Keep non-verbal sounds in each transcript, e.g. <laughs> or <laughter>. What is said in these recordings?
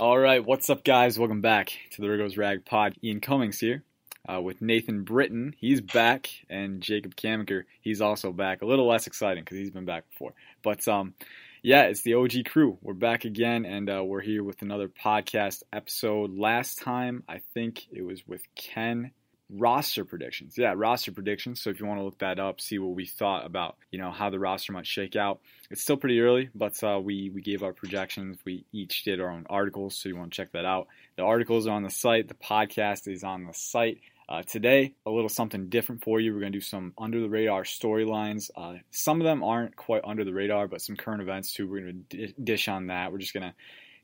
All right, what's up, guys? Welcome back to the Riggo's Rag Pod. Ian Cummings here uh, with Nathan Britton. He's back, and Jacob Camenker. He's also back. A little less exciting because he's been back before, but um, yeah, it's the OG crew. We're back again, and uh, we're here with another podcast episode. Last time, I think it was with Ken roster predictions. Yeah, roster predictions. So if you want to look that up, see what we thought about, you know, how the roster might shake out. It's still pretty early, but uh, we we gave our projections. We each did our own articles, so you want to check that out. The articles are on the site. The podcast is on the site. Uh, today, a little something different for you. We're going to do some under the radar storylines. Uh, some of them aren't quite under the radar, but some current events too. We're going to dish on that. We're just going to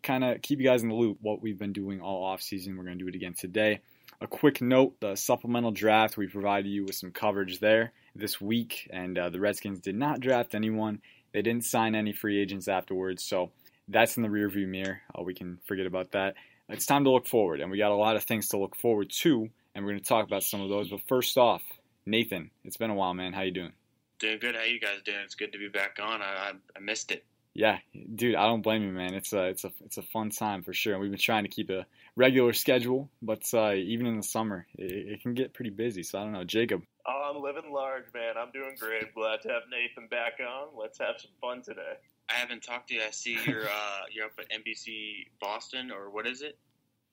kind of keep you guys in the loop what we've been doing all off season. We're going to do it again today. A quick note the supplemental draft, we provided you with some coverage there this week, and uh, the Redskins did not draft anyone. They didn't sign any free agents afterwards, so that's in the rearview mirror. Uh, we can forget about that. It's time to look forward, and we got a lot of things to look forward to, and we're going to talk about some of those. But first off, Nathan, it's been a while, man. How you doing? Doing good. How you guys doing? It's good to be back on. I, I, I missed it. Yeah, dude, I don't blame you, man. It's a it's a it's a fun time for sure. We've been trying to keep a regular schedule, but uh, even in the summer, it, it, can get pretty busy. So I don't know, Jacob. Oh, I'm living large, man. I'm doing great. Glad to have Nathan back on. Let's have some fun today. I haven't talked to you. I see you're uh, <laughs> you're up at NBC Boston, or what is it?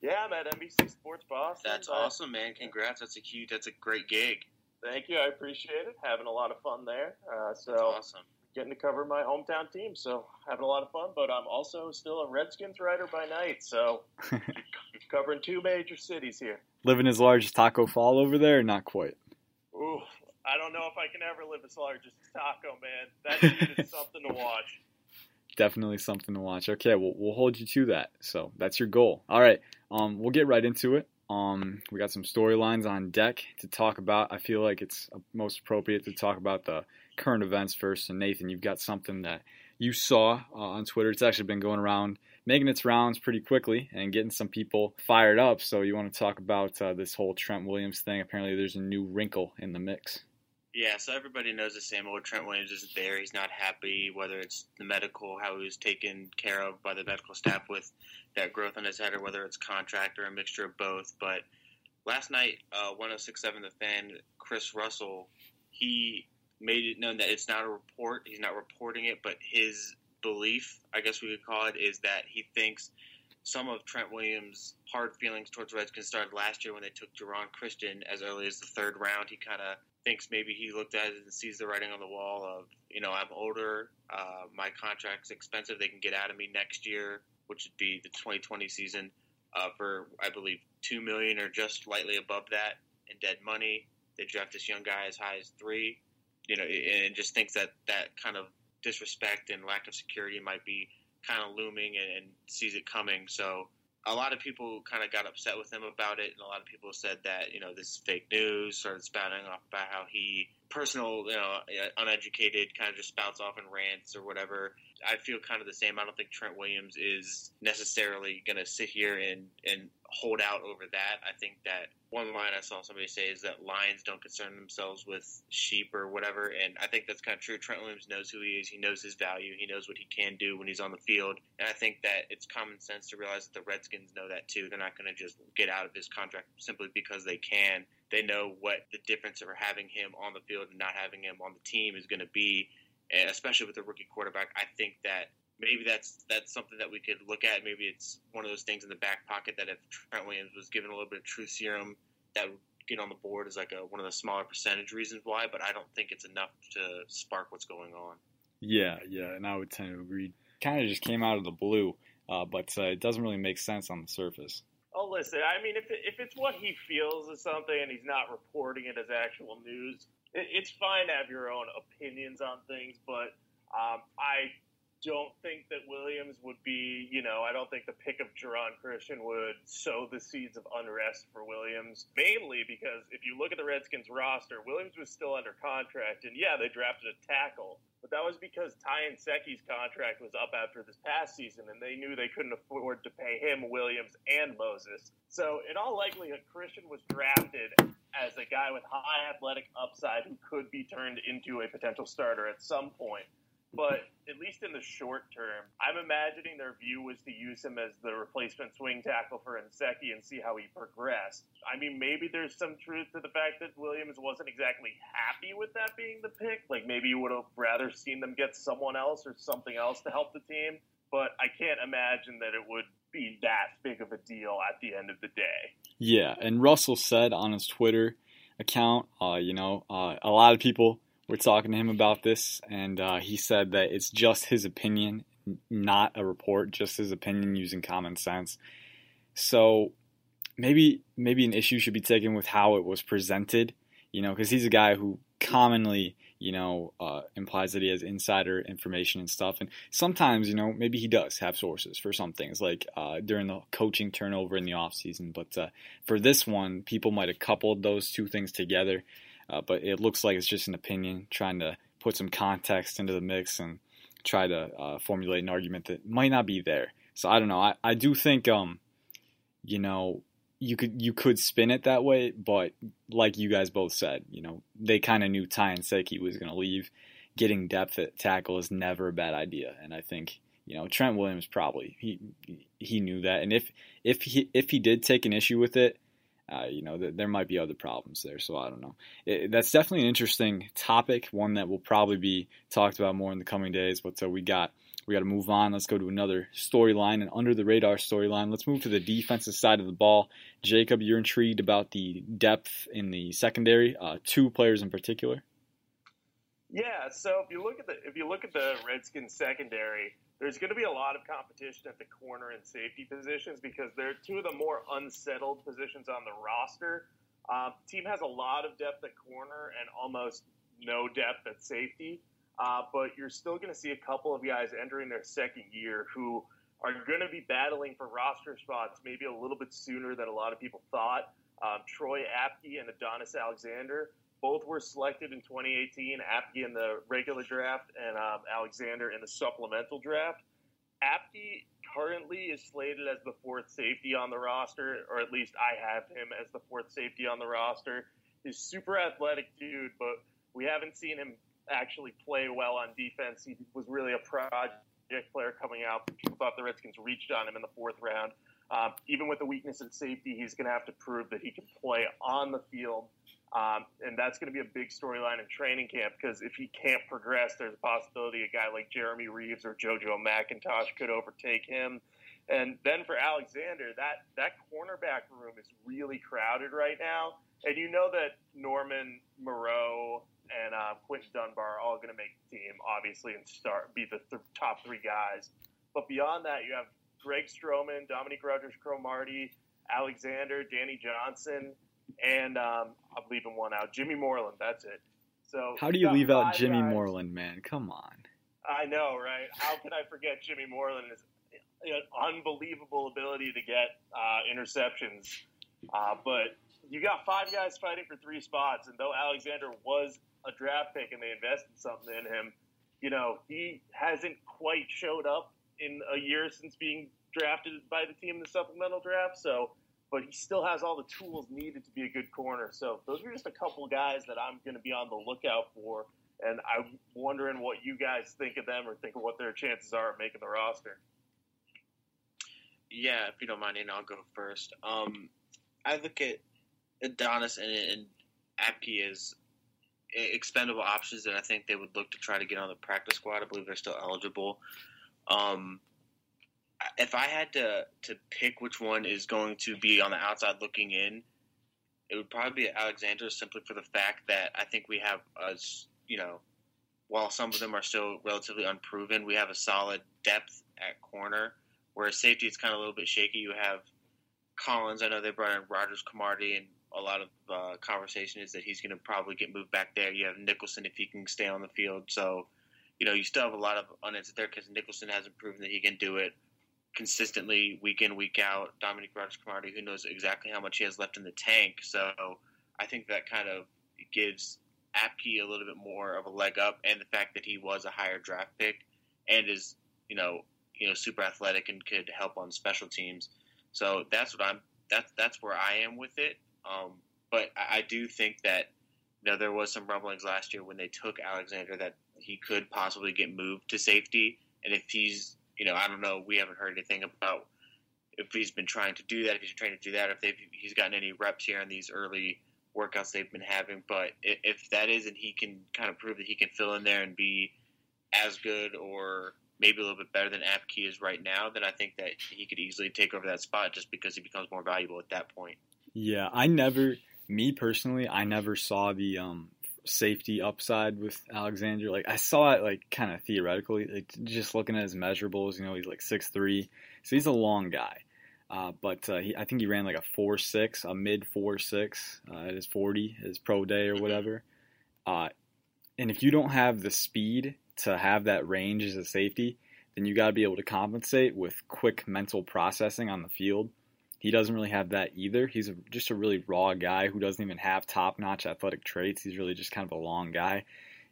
Yeah, I'm at NBC Sports Boston. That's awesome, man. Congrats. That's a huge. That's a great gig. Thank you. I appreciate it. Having a lot of fun there. Uh, so that's awesome getting to cover my hometown team, so having a lot of fun. But I'm also still a Redskins writer by night, so <laughs> covering two major cities here. Living as large as Taco Fall over there, not quite. Ooh, I don't know if I can ever live as large as Taco, man. That is just <laughs> something to watch. Definitely something to watch. Okay, well, we'll hold you to that. So that's your goal. All right, um, we'll get right into it. Um, we got some storylines on deck to talk about. I feel like it's most appropriate to talk about the current events first. And Nathan, you've got something that you saw uh, on Twitter. It's actually been going around, making its rounds pretty quickly and getting some people fired up. So you want to talk about uh, this whole Trent Williams thing? Apparently, there's a new wrinkle in the mix. Yeah, so everybody knows the same old Trent Williams isn't there. He's not happy, whether it's the medical, how he was taken care of by the medical staff with that growth on his head, or whether it's contract or a mixture of both. But last night, uh, 1067 The Fan, Chris Russell, he made it known that it's not a report. He's not reporting it, but his belief, I guess we could call it, is that he thinks some of Trent Williams' hard feelings towards Redskins started last year when they took Geron Christian as early as the third round. He kind of thinks maybe he looked at it and sees the writing on the wall of, you know, I'm older, uh, my contract's expensive, they can get out of me next year, which would be the 2020 season, uh, for I believe two million or just slightly above that in dead money. They draft this young guy as high as three you know, and just thinks that that kind of disrespect and lack of security might be kind of looming and, and sees it coming. So a lot of people kind of got upset with him about it, and a lot of people said that you know this is fake news. Started spouting off about how he personal, you know, uneducated, kind of just spouts off and rants or whatever. I feel kind of the same. I don't think Trent Williams is necessarily going to sit here and and hold out over that. I think that one line I saw somebody say is that lions don't concern themselves with sheep or whatever, and I think that's kind of true. Trent Williams knows who he is. He knows his value. He knows what he can do when he's on the field, and I think that it's common sense to realize that the Redskins know that too. They're not going to just get out of his contract simply because they can. They know what the difference of having him on the field and not having him on the team is going to be, and especially with a rookie quarterback. I think that maybe that's that's something that we could look at. Maybe it's one of those things in the back pocket that if Trent Williams was given a little bit of truth serum, that would get on the board as like a, one of the smaller percentage reasons why. But I don't think it's enough to spark what's going on. Yeah, yeah, and I would tend to agree. Kind of just came out of the blue, uh, but uh, it doesn't really make sense on the surface. Oh, listen. I mean, if it, if it's what he feels is something and he's not reporting it as actual news, it, it's fine to have your own opinions on things. But um, I don't think that Williams would be, you know, I don't think the pick of Geron Christian would sow the seeds of unrest for Williams. Mainly because if you look at the Redskins roster, Williams was still under contract, and yeah, they drafted a tackle, but that was because Ty and Nsekhe's contract was up after this past season, and they knew they couldn't afford to pay him, Williams, and Moses. So in all likelihood, Christian was drafted as a guy with high athletic upside who could be turned into a potential starter at some point. But at least in the short term, I'm imagining their view was to use him as the replacement swing tackle for Nsekhe and see how he progressed. I mean, maybe there's some truth to the fact that Williams wasn't exactly happy with that being the pick. Like maybe you would have rather seen them get someone else or something else to help the team. But I can't imagine that it would be that big of a deal at the end of the day. Yeah, and Russell said on his Twitter account, uh, you know, uh, a lot of people were talking to him about this, and uh, he said that it's just his opinion, not a report, just his opinion using common sense. So maybe maybe an issue should be taken with how it was presented, you know, because he's a guy who commonly you know, uh, implies that he has insider information and stuff. And sometimes, you know, maybe he does have sources for some things, like uh, during the coaching turnover in the offseason. But uh, for this one, people might have coupled those two things together. Uh, but it looks like it's just an opinion, trying to put some context into the mix and try to uh, formulate an argument that might not be there. So I don't know. I, I do think, um, you know, you could you could spin it that way, but like you guys both said, you know, they kind of knew Ty Nsekhe was going to leave. Getting depth at tackle is never a bad idea, and I think you know Trent Williams probably he he knew that, and if if he if he did take an issue with it, uh, you know th- there might be other problems there. So I don't know. It, that's definitely an interesting topic, one that will probably be talked about more in the coming days. But so we got we got to move on. Let's go to another storyline, an under the radar storyline. Let's move to the defensive side of the ball. Jacob, you're intrigued about the depth in the secondary, uh, two players in particular. Yeah, so if you look at the if you look at the Redskins secondary, there's going to be a lot of competition at the corner and safety positions because they're two of the more unsettled positions on the roster. Uh, team has a lot of depth at corner and almost no depth at safety. Uh, but you're still going to see a couple of guys entering their second year who are going to be battling for roster spots maybe a little bit sooner than a lot of people thought. Um, Troy Apke and Adonis Alexander both were selected in 2018. Apke in the regular draft and um, Alexander in the supplemental draft. Apke currently is slated as the fourth safety on the roster, or at least I have him as the fourth safety on the roster. He's super athletic dude, but we haven't seen him actually play well on defense. He was really a project player coming out. People thought the Redskins reached on him in the fourth round. Um, even with the weakness at safety, he's going to have to prove that he can play on the field. Um, and that's going to be a big storyline in training camp because if he can't progress, there's a possibility a guy like Jeremy Reeves or JoJo McIntosh could overtake him. And then for Alexander, that, that cornerback room is really crowded right now. And you know that Norman Moreau and uh, Quinton Dunbar are all going to make the team, obviously, and start be the th- top three guys. But beyond that, you have Greg Stroman, Dominique Rodgers-Cromartie, Alexander, Danny Johnson, and um, I'm leaving one out, Jimmy Moreland. That's it. So how do you leave out Jimmy guys. Moreland, man? Come on. I know, right? How can I forget Jimmy Moreland? His unbelievable ability to get uh, interceptions, uh, but you got five guys fighting for three spots, and though Alexander was a draft pick and they invested something in him, you know, he hasn't quite showed up in a year since being drafted by the team in the supplemental draft. So, but he still has all the tools needed to be a good corner. So, those are just a couple guys that I'm going to be on the lookout for. And I'm wondering what you guys think of them or think of what their chances are of making the roster. Yeah, if you don't mind, I'll go first. Um, I look at Adonis and, and Apke as expendable options that I think they would look to try to get on the practice squad. I believe they're still eligible. Um, if I had to to pick which one is going to be on the outside looking in, it would probably be Alexander simply for the fact that I think we have us, you know, while some of them are still relatively unproven, we have a solid depth at corner. Whereas safety is kind of a little bit shaky. You have Collins. I know they brought in Rodgers-Cromartie and a lot of uh, conversation is that he's going to probably get moved back there. You have Nicholson if he can stay on the field. So, you know, you still have a lot of unanswered there because Nicholson hasn't proven that he can do it consistently week in, week out. Dominique Rodgers-Cromartie, who knows exactly how much he has left in the tank. So I think that kind of gives Apke a little bit more of a leg up, and the fact that he was a higher draft pick and is, you know, you know, super athletic and could help on special teams. So that's what I'm. That's that's where I am with it. Um, but I, I do think that you know there was some rumblings last year when they took Alexander that he could possibly get moved to safety. And if he's, you know, I don't know, we haven't heard anything about if he's been trying to do that, if he's trying to do that, if he's gotten any reps here in these early workouts they've been having. But if that is, and he can kind of prove that he can fill in there and be as good or maybe a little bit better than Apke is right now, then I think that he could easily take over that spot just because he becomes more valuable at that point. Yeah, I never, me personally, I never saw the um, safety upside with Alexander. Like I saw it like kind of theoretically, like just looking at his measurables. You know, he's like six three, so he's a long guy. Uh, but uh, he, I think he ran like a four six, a mid four six uh, at his forty, his pro day or mm-hmm. whatever. Uh, and if you don't have the speed to have that range as a safety, then you got to be able to compensate with quick mental processing on the field. He doesn't really have that either. He's a, just a really raw guy who doesn't even have top notch athletic traits. He's really just kind of a long guy.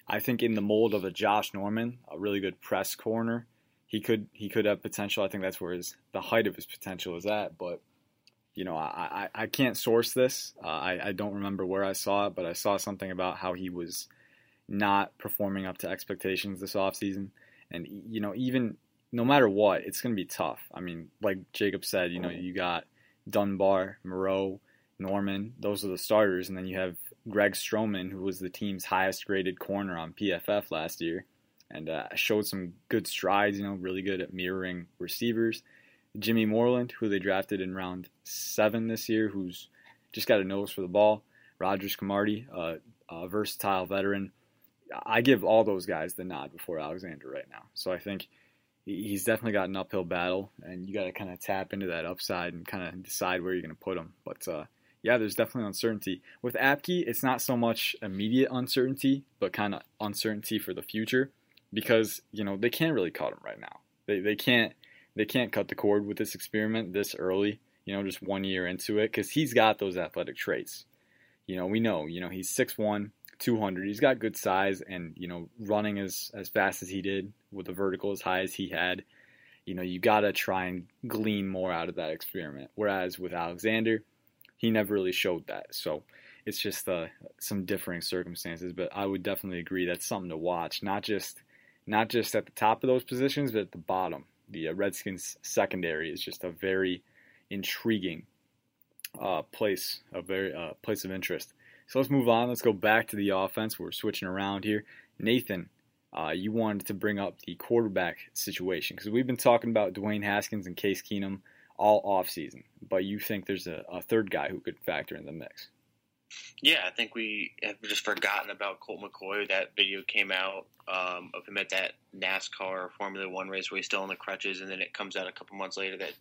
I think in the mold of a Josh Norman, a really good press corner, he could he could have potential. I think that's where his the height of his potential is at. But you know, I I, I can't source this. Uh, I I don't remember where I saw it, but I saw something about how he was not performing up to expectations this offseason. And you know, even no matter what, it's going to be tough. I mean, like Jacob said, you know, you got Dunbar, Moreau, Norman. Those are the starters, and then you have Greg Stroman, who was the team's highest graded corner on PFF last year and uh, showed some good strides, you know, really good at mirroring receivers. Jimmy Moreland, who they drafted in round seven this year, who's just got a nose for the ball. Rodgers-Cromartie, uh, a versatile veteran. I give all those guys the nod before Alexander right now. So I think he's definitely got an uphill battle, and you got to kind of tap into that upside and kind of decide where you're going to put him. But uh, yeah, there's definitely uncertainty. With Apke, it's not so much immediate uncertainty, but kind of uncertainty for the future because you know they can't really cut him right now. They they can't they can't cut the cord with this experiment this early. You know, just one year into it because he's got those athletic traits. You know, we know. You know, he's 6'1", 200. He's got good size, and you know, running as as fast as he did with the vertical as high as he had. You know, you gotta try and glean more out of that experiment. Whereas with Alexander, he never really showed that. So it's just uh, some differing circumstances. But I would definitely agree that's something to watch, not just not just at the top of those positions, but at the bottom. The uh, Redskins secondary is just a very intriguing uh, place, a very uh, place of interest. So let's move on. Let's go back to the offense. We're switching around here. Nathan, uh, you wanted to bring up the quarterback situation because we've been talking about Dwayne Haskins and Case Keenum all offseason, but you think there's a, a third guy who could factor in the mix. Yeah, I think we have just forgotten about Colt McCoy. That video came out um, of him at that NASCAR Formula One race where he's still on the crutches, and then it comes out a couple months later that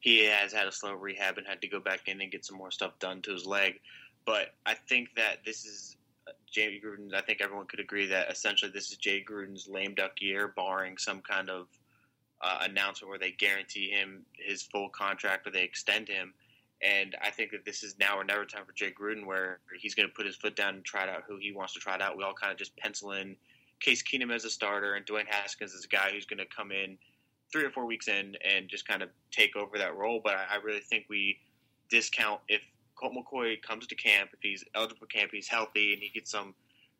he has had a slow rehab and had to go back in and get some more stuff done to his leg. But I think that this is uh, Jay Gruden. I think everyone could agree that essentially this is Jay Gruden's lame duck year, barring some kind of uh, announcement where they guarantee him his full contract or they extend him. And I think that this is now or never time for Jay Gruden, where he's going to put his foot down and try it out who he wants to try it out. We all kind of just pencil in Case Keenum as a starter and Dwayne Haskins as a guy who's going to come in three or four weeks in and just kind of take over that role. But I, I really think we discount if Colt McCoy comes to camp, if he's eligible for camp, he's healthy, and he gets some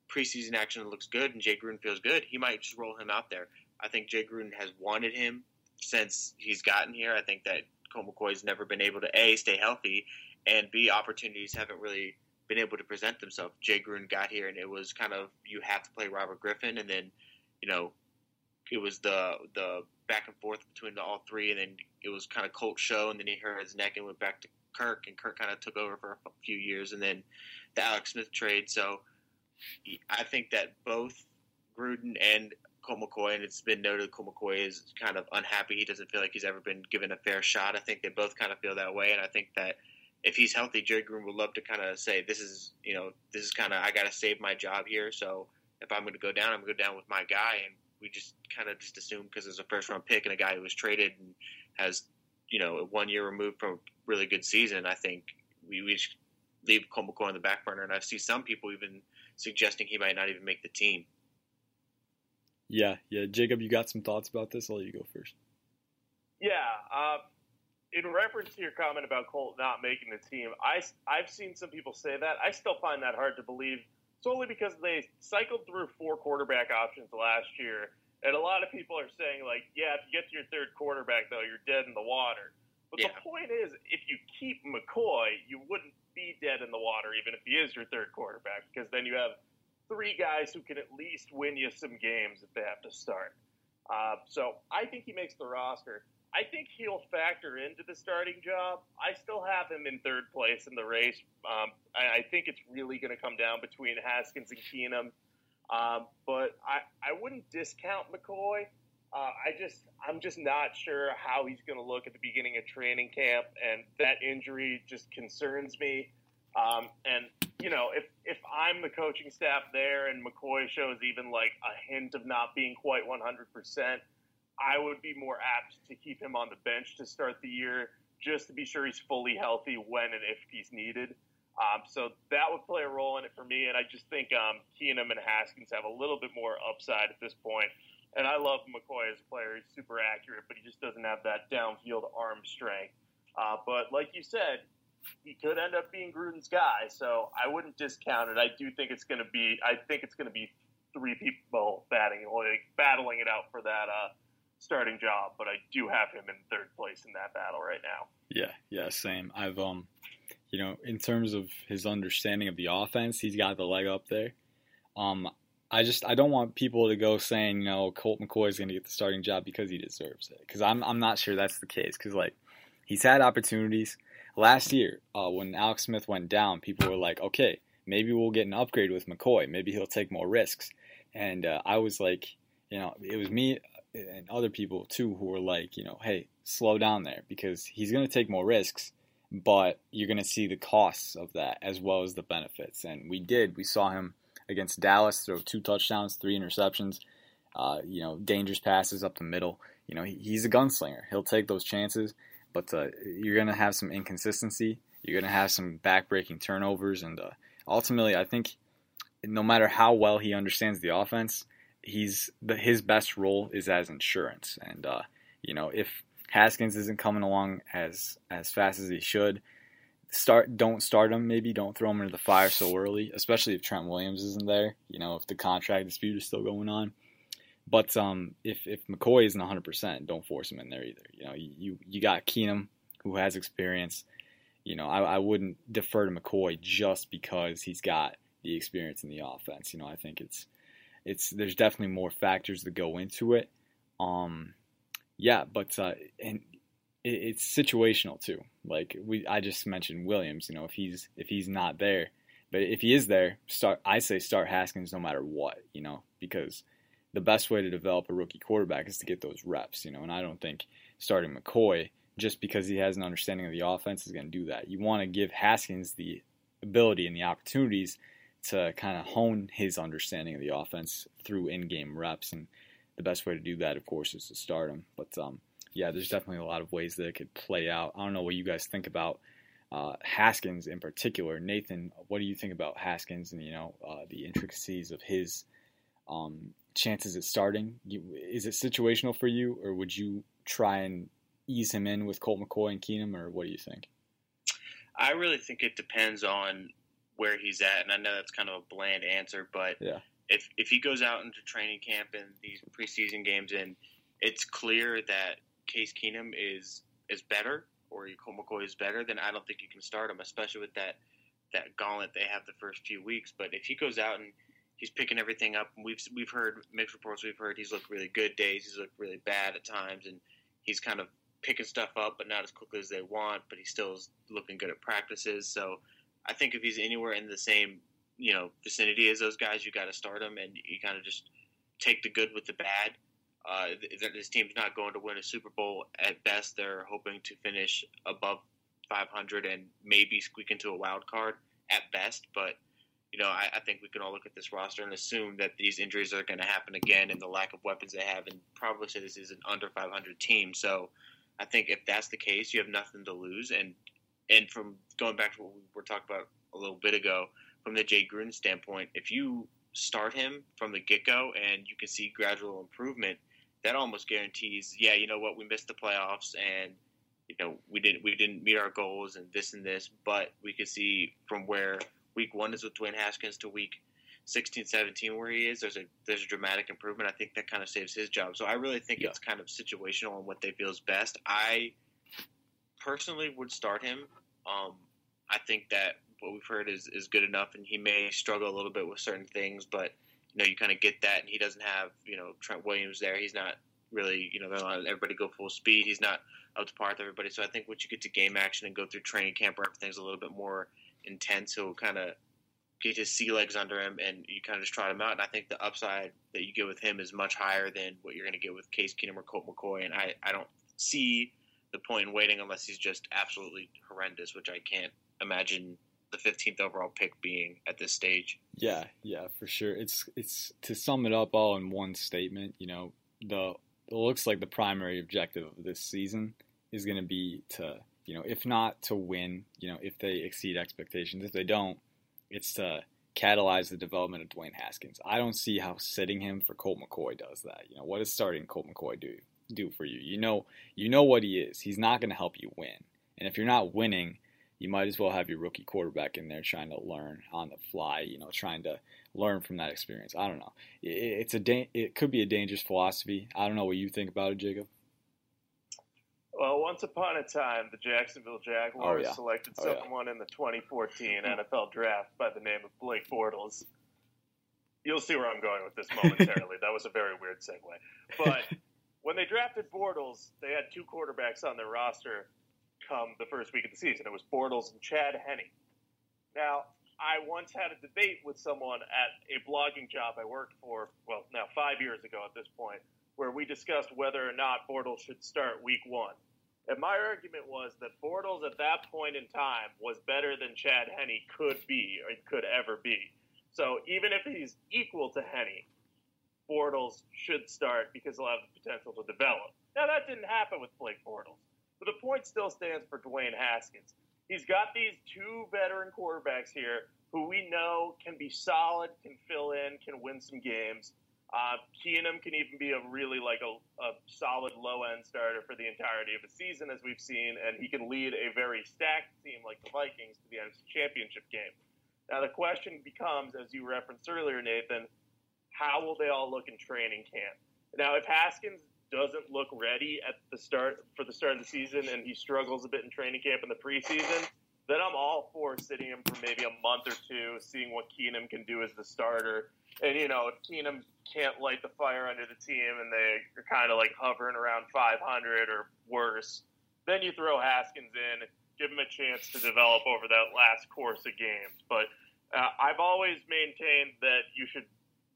preseason action that looks good, and Jay Gruden feels good, he might just roll him out there. I think Jay Gruden has wanted him since he's gotten here. I think that Colt McCoy's never been able to a stay healthy, and b opportunities haven't really been able to present themselves. Jay Gruden got here, and it was kind of you have to play Robert Griffin, and then you know it was the the back and forth between the all three, and then it was kind of Colt show, and then he hurt his neck and went back to Kirk, and Kirk kind of took over for a few years, and then the Alex Smith trade. So I think that both Gruden and Colt McCoy, and it's been noted Colt McCoy is kind of unhappy. He doesn't feel like he's ever been given a fair shot. I think they both kind of feel that way, and I think that if he's healthy, Jerry Gruden would love to kind of say, "This is, you know, this is kind of I got to save my job here. So if I'm going to go down, I'm going to go down with my guy." And we just kind of just assume because there's a first round pick and a guy who was traded and has, you know, one year removed from a really good season. I think we we should leave Colt McCoy on the back burner, and I see some people even suggesting he might not even make the team. Yeah, yeah. Jacob, you got some thoughts about this? I'll let you go first. Yeah. Uh, in reference to your comment about Colt not making the team, I, I've seen some people say that. I still find that hard to believe, solely because they cycled through four quarterback options last year. And a lot of people are saying, like, yeah, if you get to your third quarterback, though, you're dead in the water. But Yeah. the point is, if you keep McCoy, you wouldn't be dead in the water, even if he is your third quarterback, because then you have three guys who can at least win you some games if they have to start. Uh, so I think he makes the roster. I think he'll factor into the starting job. I still have him in third place in the race. Um, I, I think it's really going to come down between Haskins and Keenum. Um, but I, I wouldn't discount McCoy. Uh, I just I'm just not sure how he's going to look at the beginning of training camp, and that injury just concerns me. Um, and you know, if if I'm the coaching staff there, and McCoy shows even like a hint of not being quite 100 percent, I would be more apt to keep him on the bench to start the year, just to be sure he's fully healthy when and if he's needed. Um, so that would play a role in it for me, and I just think um, Keenum and Haskins have a little bit more upside at this point. And I love McCoy as a player; he's super accurate, but he just doesn't have that downfield arm strength. Uh, but like you said, he could end up being Gruden's guy, so I wouldn't discount it. I do think it's going to be. I think it's going to be three people batting, like battling it out for that uh, starting job. But I do have him in third place in that battle right now. Yeah, yeah, same. I've um, you know, in terms of his understanding of the offense, he's got the leg up there. Um, I just I don't want people to go saying you know Colt McCoy is going to get the starting job because he deserves it because I'm I'm not sure that's the case because like he's had opportunities last year uh, when Alex Smith went down. People were like, okay, maybe we'll get an upgrade with McCoy. Maybe he'll take more risks. And uh, I was like, you know, it was me and other people too who were like, you know, hey, slow down there because he's going to take more risks, but you're going to see the costs of that as well as the benefits. And we did. We saw him against Dallas throw two touchdowns, three interceptions, uh, you know, dangerous passes up the middle. You know, he, he's a gunslinger. He'll take those chances, but uh, you're going to have some inconsistency. You're going to have some backbreaking turnovers, and uh, ultimately, I think no matter how well he understands the offense, he's the, his best role is as insurance. And uh, you know, if Haskins isn't coming along as as fast as he should, start don't start him. Maybe don't throw him into the fire so early, especially if Trent Williams isn't there. You know, if the contract dispute is still going on. But um, if if McCoy isn't 100, percent don't force him in there either. You know, you you got Keenum who has experience. You know, I, I wouldn't defer to McCoy just because he's got the experience in the offense. You know, I think it's it's there's definitely more factors that go into it. Um, yeah, but uh, and it, it's situational too. Like we, I just mentioned Williams. You know, if he's if he's not there, but if he is there, start. I say start Haskins no matter what. You know, because the best way to develop a rookie quarterback is to get those reps. You know, and I don't think starting McCoy just because he has an understanding of the offense is going to do that. You want to give Haskins the ability and the opportunities to kind of hone his understanding of the offense through in-game reps, and the best way to do that, of course, is to start him. But um, yeah, there's definitely a lot of ways that it could play out. I don't know what you guys think about uh, Haskins in particular. Nathan, what do you think about Haskins and you know uh, the intricacies of his um, chances at starting? You, is it situational for you, or would you try and ease him in with Colt McCoy and Keenum, or what do you think? I really think it depends on where he's at, and I know that's kind of a bland answer, but Yeah. If if he goes out into training camp and these preseason games, and it's clear that Case Keenum is is better or Colt McCoy is better, then I don't think you can start him, especially with that that gauntlet they have the first few weeks. But if he goes out and he's picking everything up, and we've we've heard mixed reports, we've heard he's looked really good days, he's looked really bad at times, and he's kind of picking stuff up, but not as quickly as they want. But he still is looking good at practices. So I think if he's anywhere in the same you know vicinity as those guys, you got to start them, and you kind of just take the good with the bad. Uh, this team's not going to win a Super Bowl at best. They're hoping to finish above 500 and maybe squeak into a wild card at best. But you know, I, I think we can all look at this roster and assume that these injuries are going to happen again, and the lack of weapons they have, and probably say this is an under 500 team. So I think if that's the case, you have nothing to lose. And and from going back to what we were talking about a little bit ago, from the Jay Gruden standpoint, if you start him from the get go and you can see gradual improvement, that almost guarantees, yeah, you know what, we missed the playoffs and you know we didn't we didn't meet our goals and this and this, but we could see from where week one is with Dwayne Haskins to week 16, 17 where he is, there's a there's a dramatic improvement. I think that kind of saves his job. So I really think Yeah. it's kind of situational and what they feel is best. I personally would start him. Um, I think that what we've heard is, is good enough, and he may struggle a little bit with certain things, but you know you kind of get that, and he doesn't have you know Trent Williams there. He's not really you know they're not everybody go full speed. He's not up to par with everybody. So I think once you get to game action and go through training camp where everything's a little bit more intense, he'll kind of get his sea legs under him, and you kind of just trot him out. And I think the upside that you get with him is much higher than what you're going to get with Case Keenum or Colt McCoy. And I, I don't see the point in waiting unless he's just absolutely horrendous, which I can't imagine the 15th overall pick being at this stage. Yeah, yeah, for sure. It's it's to sum it up all in one statement. You know, the it looks like the primary objective of this season is going to be to you know, if not to win, you know, if they exceed expectations. If they don't, it's to catalyze the development of Dwayne Haskins. I don't see how sitting him for Colt McCoy does that. You know, what does starting Colt McCoy do do for you? You know, you know what he is. He's not going to help you win. And if you're not winning, you might as well have your rookie quarterback in there trying to learn on the fly. You know, trying to learn from that experience. I don't know. It, it's a da- it could be a dangerous philosophy. I don't know what you think about it, Jacob. Well, once upon a time, the Jacksonville Jaguars Oh, yeah. selected Oh, yeah. someone in the 2014 <laughs> NFL Draft by the name of Blake Bortles. You'll see where I'm going with this momentarily. <laughs> that was a very weird segue. But when they drafted Bortles, they had two quarterbacks on their roster come the first week of the season. It was Bortles and Chad Henne. Now, I once had a debate with someone at a blogging job I worked for, well, now five years ago at this point, where we discussed whether or not Bortles should start week one. And my argument was that Bortles at that point in time was better than Chad Henne could be or could ever be. So even if he's equal to Henne, Bortles should start because he'll have the potential to develop. Now that didn't happen with Blake Bortles, but the point still stands for Dwayne Haskins. He's got these two veteran quarterbacks here who we know can be solid, can fill in, can win some games. Uh, Keenum can even be a really like a, a solid low end starter for the entirety of a season, as we've seen, and he can lead a very stacked team like the Vikings to the NFC Championship game. Now the question becomes, as you referenced earlier, Nathan, how will they all look in training camp? Now, if Haskins doesn't look ready at the start for the start of the season and he struggles a bit in training camp in the preseason, then I'm all for sitting him for maybe a month or two, seeing what Keenum can do as the starter. And you know, if Keenum can't light the fire under the team and they are kind of like hovering around 500 or worse, then you throw Haskins in, give him a chance to develop over that last course of games. But uh, I've always maintained that you should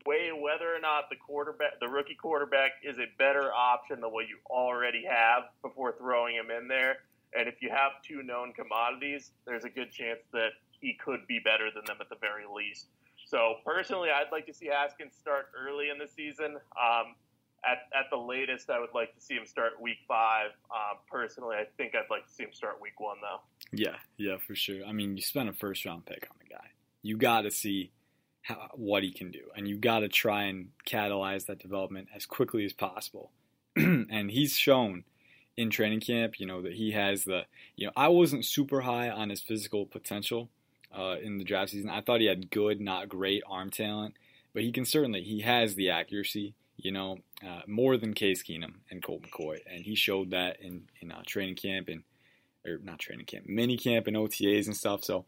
weigh whether or not the quarterback, the rookie quarterback, is a better option than what you already have before throwing him in there. And if you have two known commodities, there's a good chance that he could be better than them at the very least. So personally, I'd like to see Haskins start early in the season. Um, at, at the latest, I would like to see him start week five. Um, personally, I think I'd like to see him start week one, though. Yeah, yeah, for sure. I mean, you spent a first round pick on the guy. You got to see how, what he can do, and you got to try and catalyze that development as quickly as possible. <clears throat> and he's shown in training camp, you know, that he has the, you know, I wasn't super high on his physical potential uh, in the draft season. I thought he had good, not great arm talent, but he can certainly, he has the accuracy, you know, uh, more than Case Keenum and Colt McCoy, and he showed that in in uh, training camp and or not training camp, mini camp and OTAs and stuff. So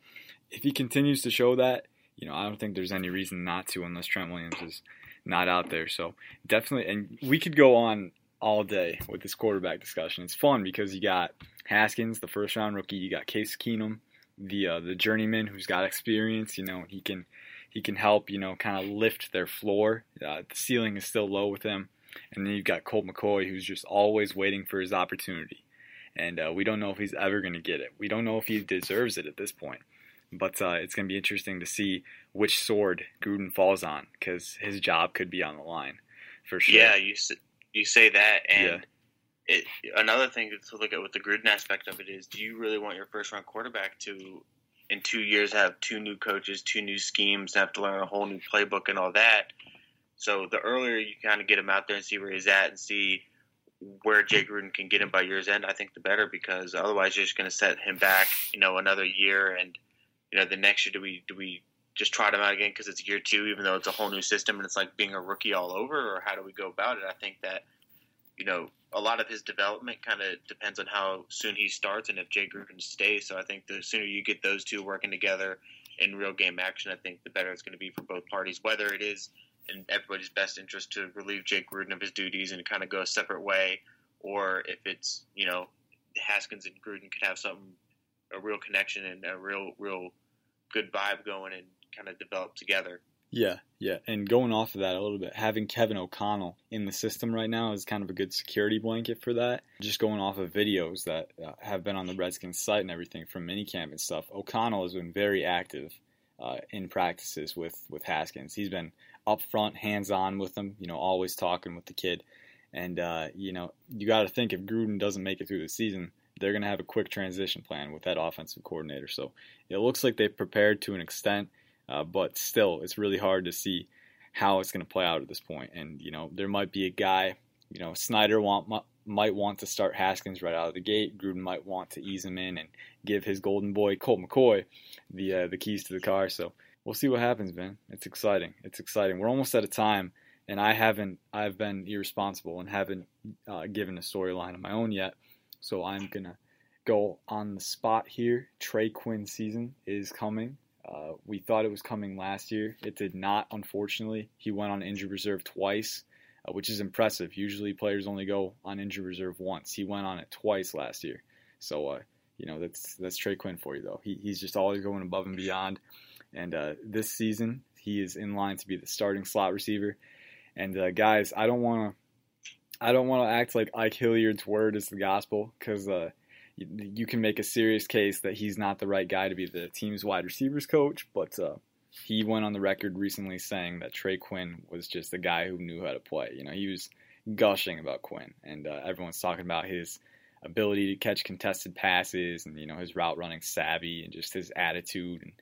if he continues to show that, you know, I don't think there's any reason not to unless Trent Williams is not out there. So definitely, and we could go on all day with this quarterback discussion. It's fun because you got Haskins, the first round rookie. You got Case Keenum, the uh, the journeyman who's got experience. You know, he can he can help. You know, kind of lift their floor. Uh, the ceiling is still low with him. And then you've got Colt McCoy, who's just always waiting for his opportunity. And uh, we don't know if he's ever going to get it. We don't know if he deserves it at this point. But uh, it's going to be interesting to see which sword Gruden falls on because his job could be on the line for sure. Yeah, you you say that, and Yeah. it, another thing to look at with the Gruden aspect of it is, do you really want your first round quarterback to, in two years, have two new coaches, two new schemes, have to learn a whole new playbook and all that? So the earlier you kind of get him out there and see where he's at and see where Jay Gruden can get him by year's end, I think the better because otherwise you're just going to set him back, you know, another year and you know the next year do we do we just trot him out again because it's year two, even though it's a whole new system and it's like being a rookie all over, or how do we go about it? I think that you know a lot of his development kind of depends on how soon he starts and if Jay Gruden stays. So I think the sooner you get those two working together in real game action, I think the better it's going to be for both parties. Whether it is in everybody's best interest to relieve Jake Gruden of his duties and kind of go a separate way, or if it's you know Haskins and Gruden could have something a real connection and a real real good vibe going and kind of develop together. Yeah, yeah. And going off of that a little bit, having Kevin O'Connell in the system right now is kind of a good security blanket for that. Just going off of videos that uh, have been on the Redskins site and everything from minicamp and stuff, O'Connell has been very active uh, in practices with, with Haskins. He's been up front, hands on with him, you know, always talking with the kid. And, uh, you know, you got to think if Gruden doesn't make it through the season, they're going to have a quick transition plan with that offensive coordinator. So it looks like they've prepared to an extent. Uh, but still, it's really hard to see how it's going to play out at this point. And you know, there might be a guy, you know, Snyder want might want to start Haskins right out of the gate. Gruden might want to ease him in and give his golden boy Colt McCoy the uh, the keys to the car. So we'll see what happens, man. It's exciting. It's exciting. We're almost out of time, and I haven't I've been irresponsible and haven't uh, given a storyline of my own yet. So I'm gonna go on the spot here. Trey Quinn season is coming. Uh, we thought it was coming last year. It did not, unfortunately. He went on injured reserve twice, uh, which is impressive. Usually players only go on injured reserve once. He went on it twice last year. So, uh, you know, that's that's Trey Quinn for you, though. He, he's just always going above and beyond. And uh, this season, he is in line to be the starting slot receiver. And uh, guys, I don't want to. I don't want to act like Ike Hilliard's word is the gospel because uh, you can make a serious case that he's not the right guy to be the team's wide receivers coach, but uh, he went on the record recently saying that Trey Quinn was just a guy who knew how to play. You know, he was gushing about Quinn, and uh, everyone's talking about his ability to catch contested passes and you know his route running savvy and just his attitude and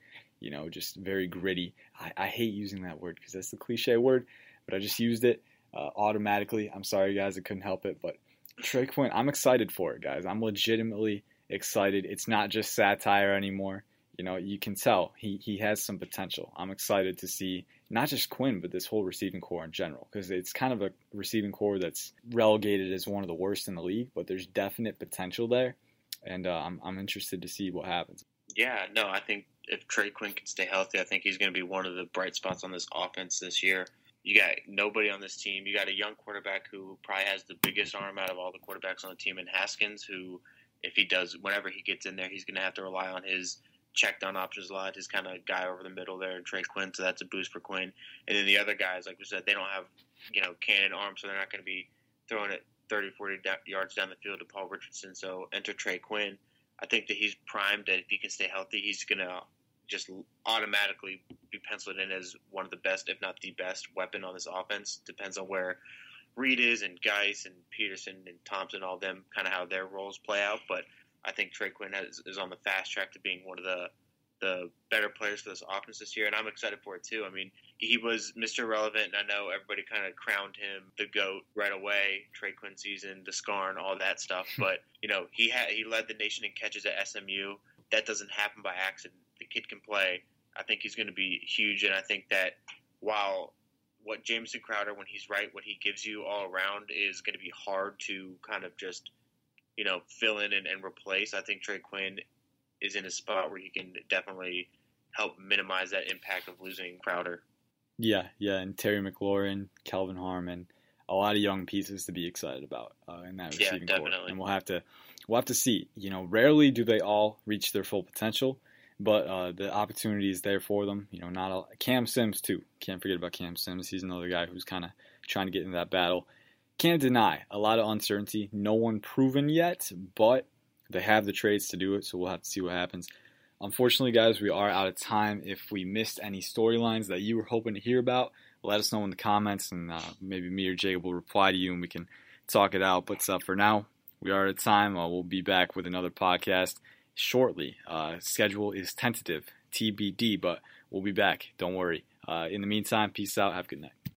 you know just very gritty. I, I hate using that word because that's the cliche word, but I just used it uh, automatically. I'm sorry guys, I couldn't help it, but Trey Quinn, I'm excited for it, guys. I'm legitimately excited. It's not just satire anymore. You know, you can tell he, he has some potential. I'm excited to see not just Quinn, but this whole receiving core in general, because it's kind of a receiving core that's relegated as one of the worst in the league, but there's definite potential there, and uh, I'm, I'm interested to see what happens. Yeah, no, I think if Trey Quinn can stay healthy, I think he's going to be one of the bright spots on this offense this year you got nobody on this team. You got a young quarterback who probably has the biggest arm out of all the quarterbacks on the team in Haskins, who, if he does, whenever he gets in there, he's going to have to rely on his check down options a lot, his kind of guy over the middle there, Trey Quinn, so that's a boost for Quinn. And then the other guys, like we said, they don't have, you know, cannon arms, so they're not going to be throwing it 30, 40 yards down the field to Paul Richardson. So enter Trey Quinn. I think that he's primed that if he can stay healthy, he's going to just automatically be penciled in as one of the best, if not the best, weapon on this offense. Depends on where Reed is and Guice and Peterson and Thompson, all them, kind of how their roles play out. But I think Trey Quinn has, is on the fast track to being one of the the better players for this offense this year, and I'm excited for it too. I mean, he was Mr. Relevant, and I know everybody kind of crowned him the goat right away. Trey Quinn season, the Scarn, all that stuff. <laughs> But you know, he had he led the nation in catches at SMU. That doesn't happen by accident the kid can play, I think he's going to be huge. And I think that while what Jamison Crowder, when he's right, what he gives you all around is going to be hard to kind of just, you know, fill in and, and replace. I think Trey Quinn is in a spot where he can definitely help minimize that impact of losing Crowder. Yeah, yeah, and Terry McLaurin, Kelvin Harmon, a lot of young pieces to be excited about uh, in that receiving yeah, core, and we'll have to we'll have to see. You know, rarely do they all reach their full potential, but uh, the opportunity is there for them. You know, not a, Cam Sims too. Can't forget about Cam Sims. He's another guy who's kind of trying to get into that battle. Can't deny a lot of uncertainty. No one proven yet, but they have the trades to do it. So we'll have to see what happens. Unfortunately, guys, we are out of time. If we missed any storylines that you were hoping to hear about, let us know in the comments, and uh, maybe me or Jacob will reply to you, and we can talk it out. But uh, for now, we are out of time. Uh, we'll be back with another podcast shortly. Uh, schedule is tentative, TBD, but we'll be back. Don't worry. Uh, in the meantime, peace out. Have a good night.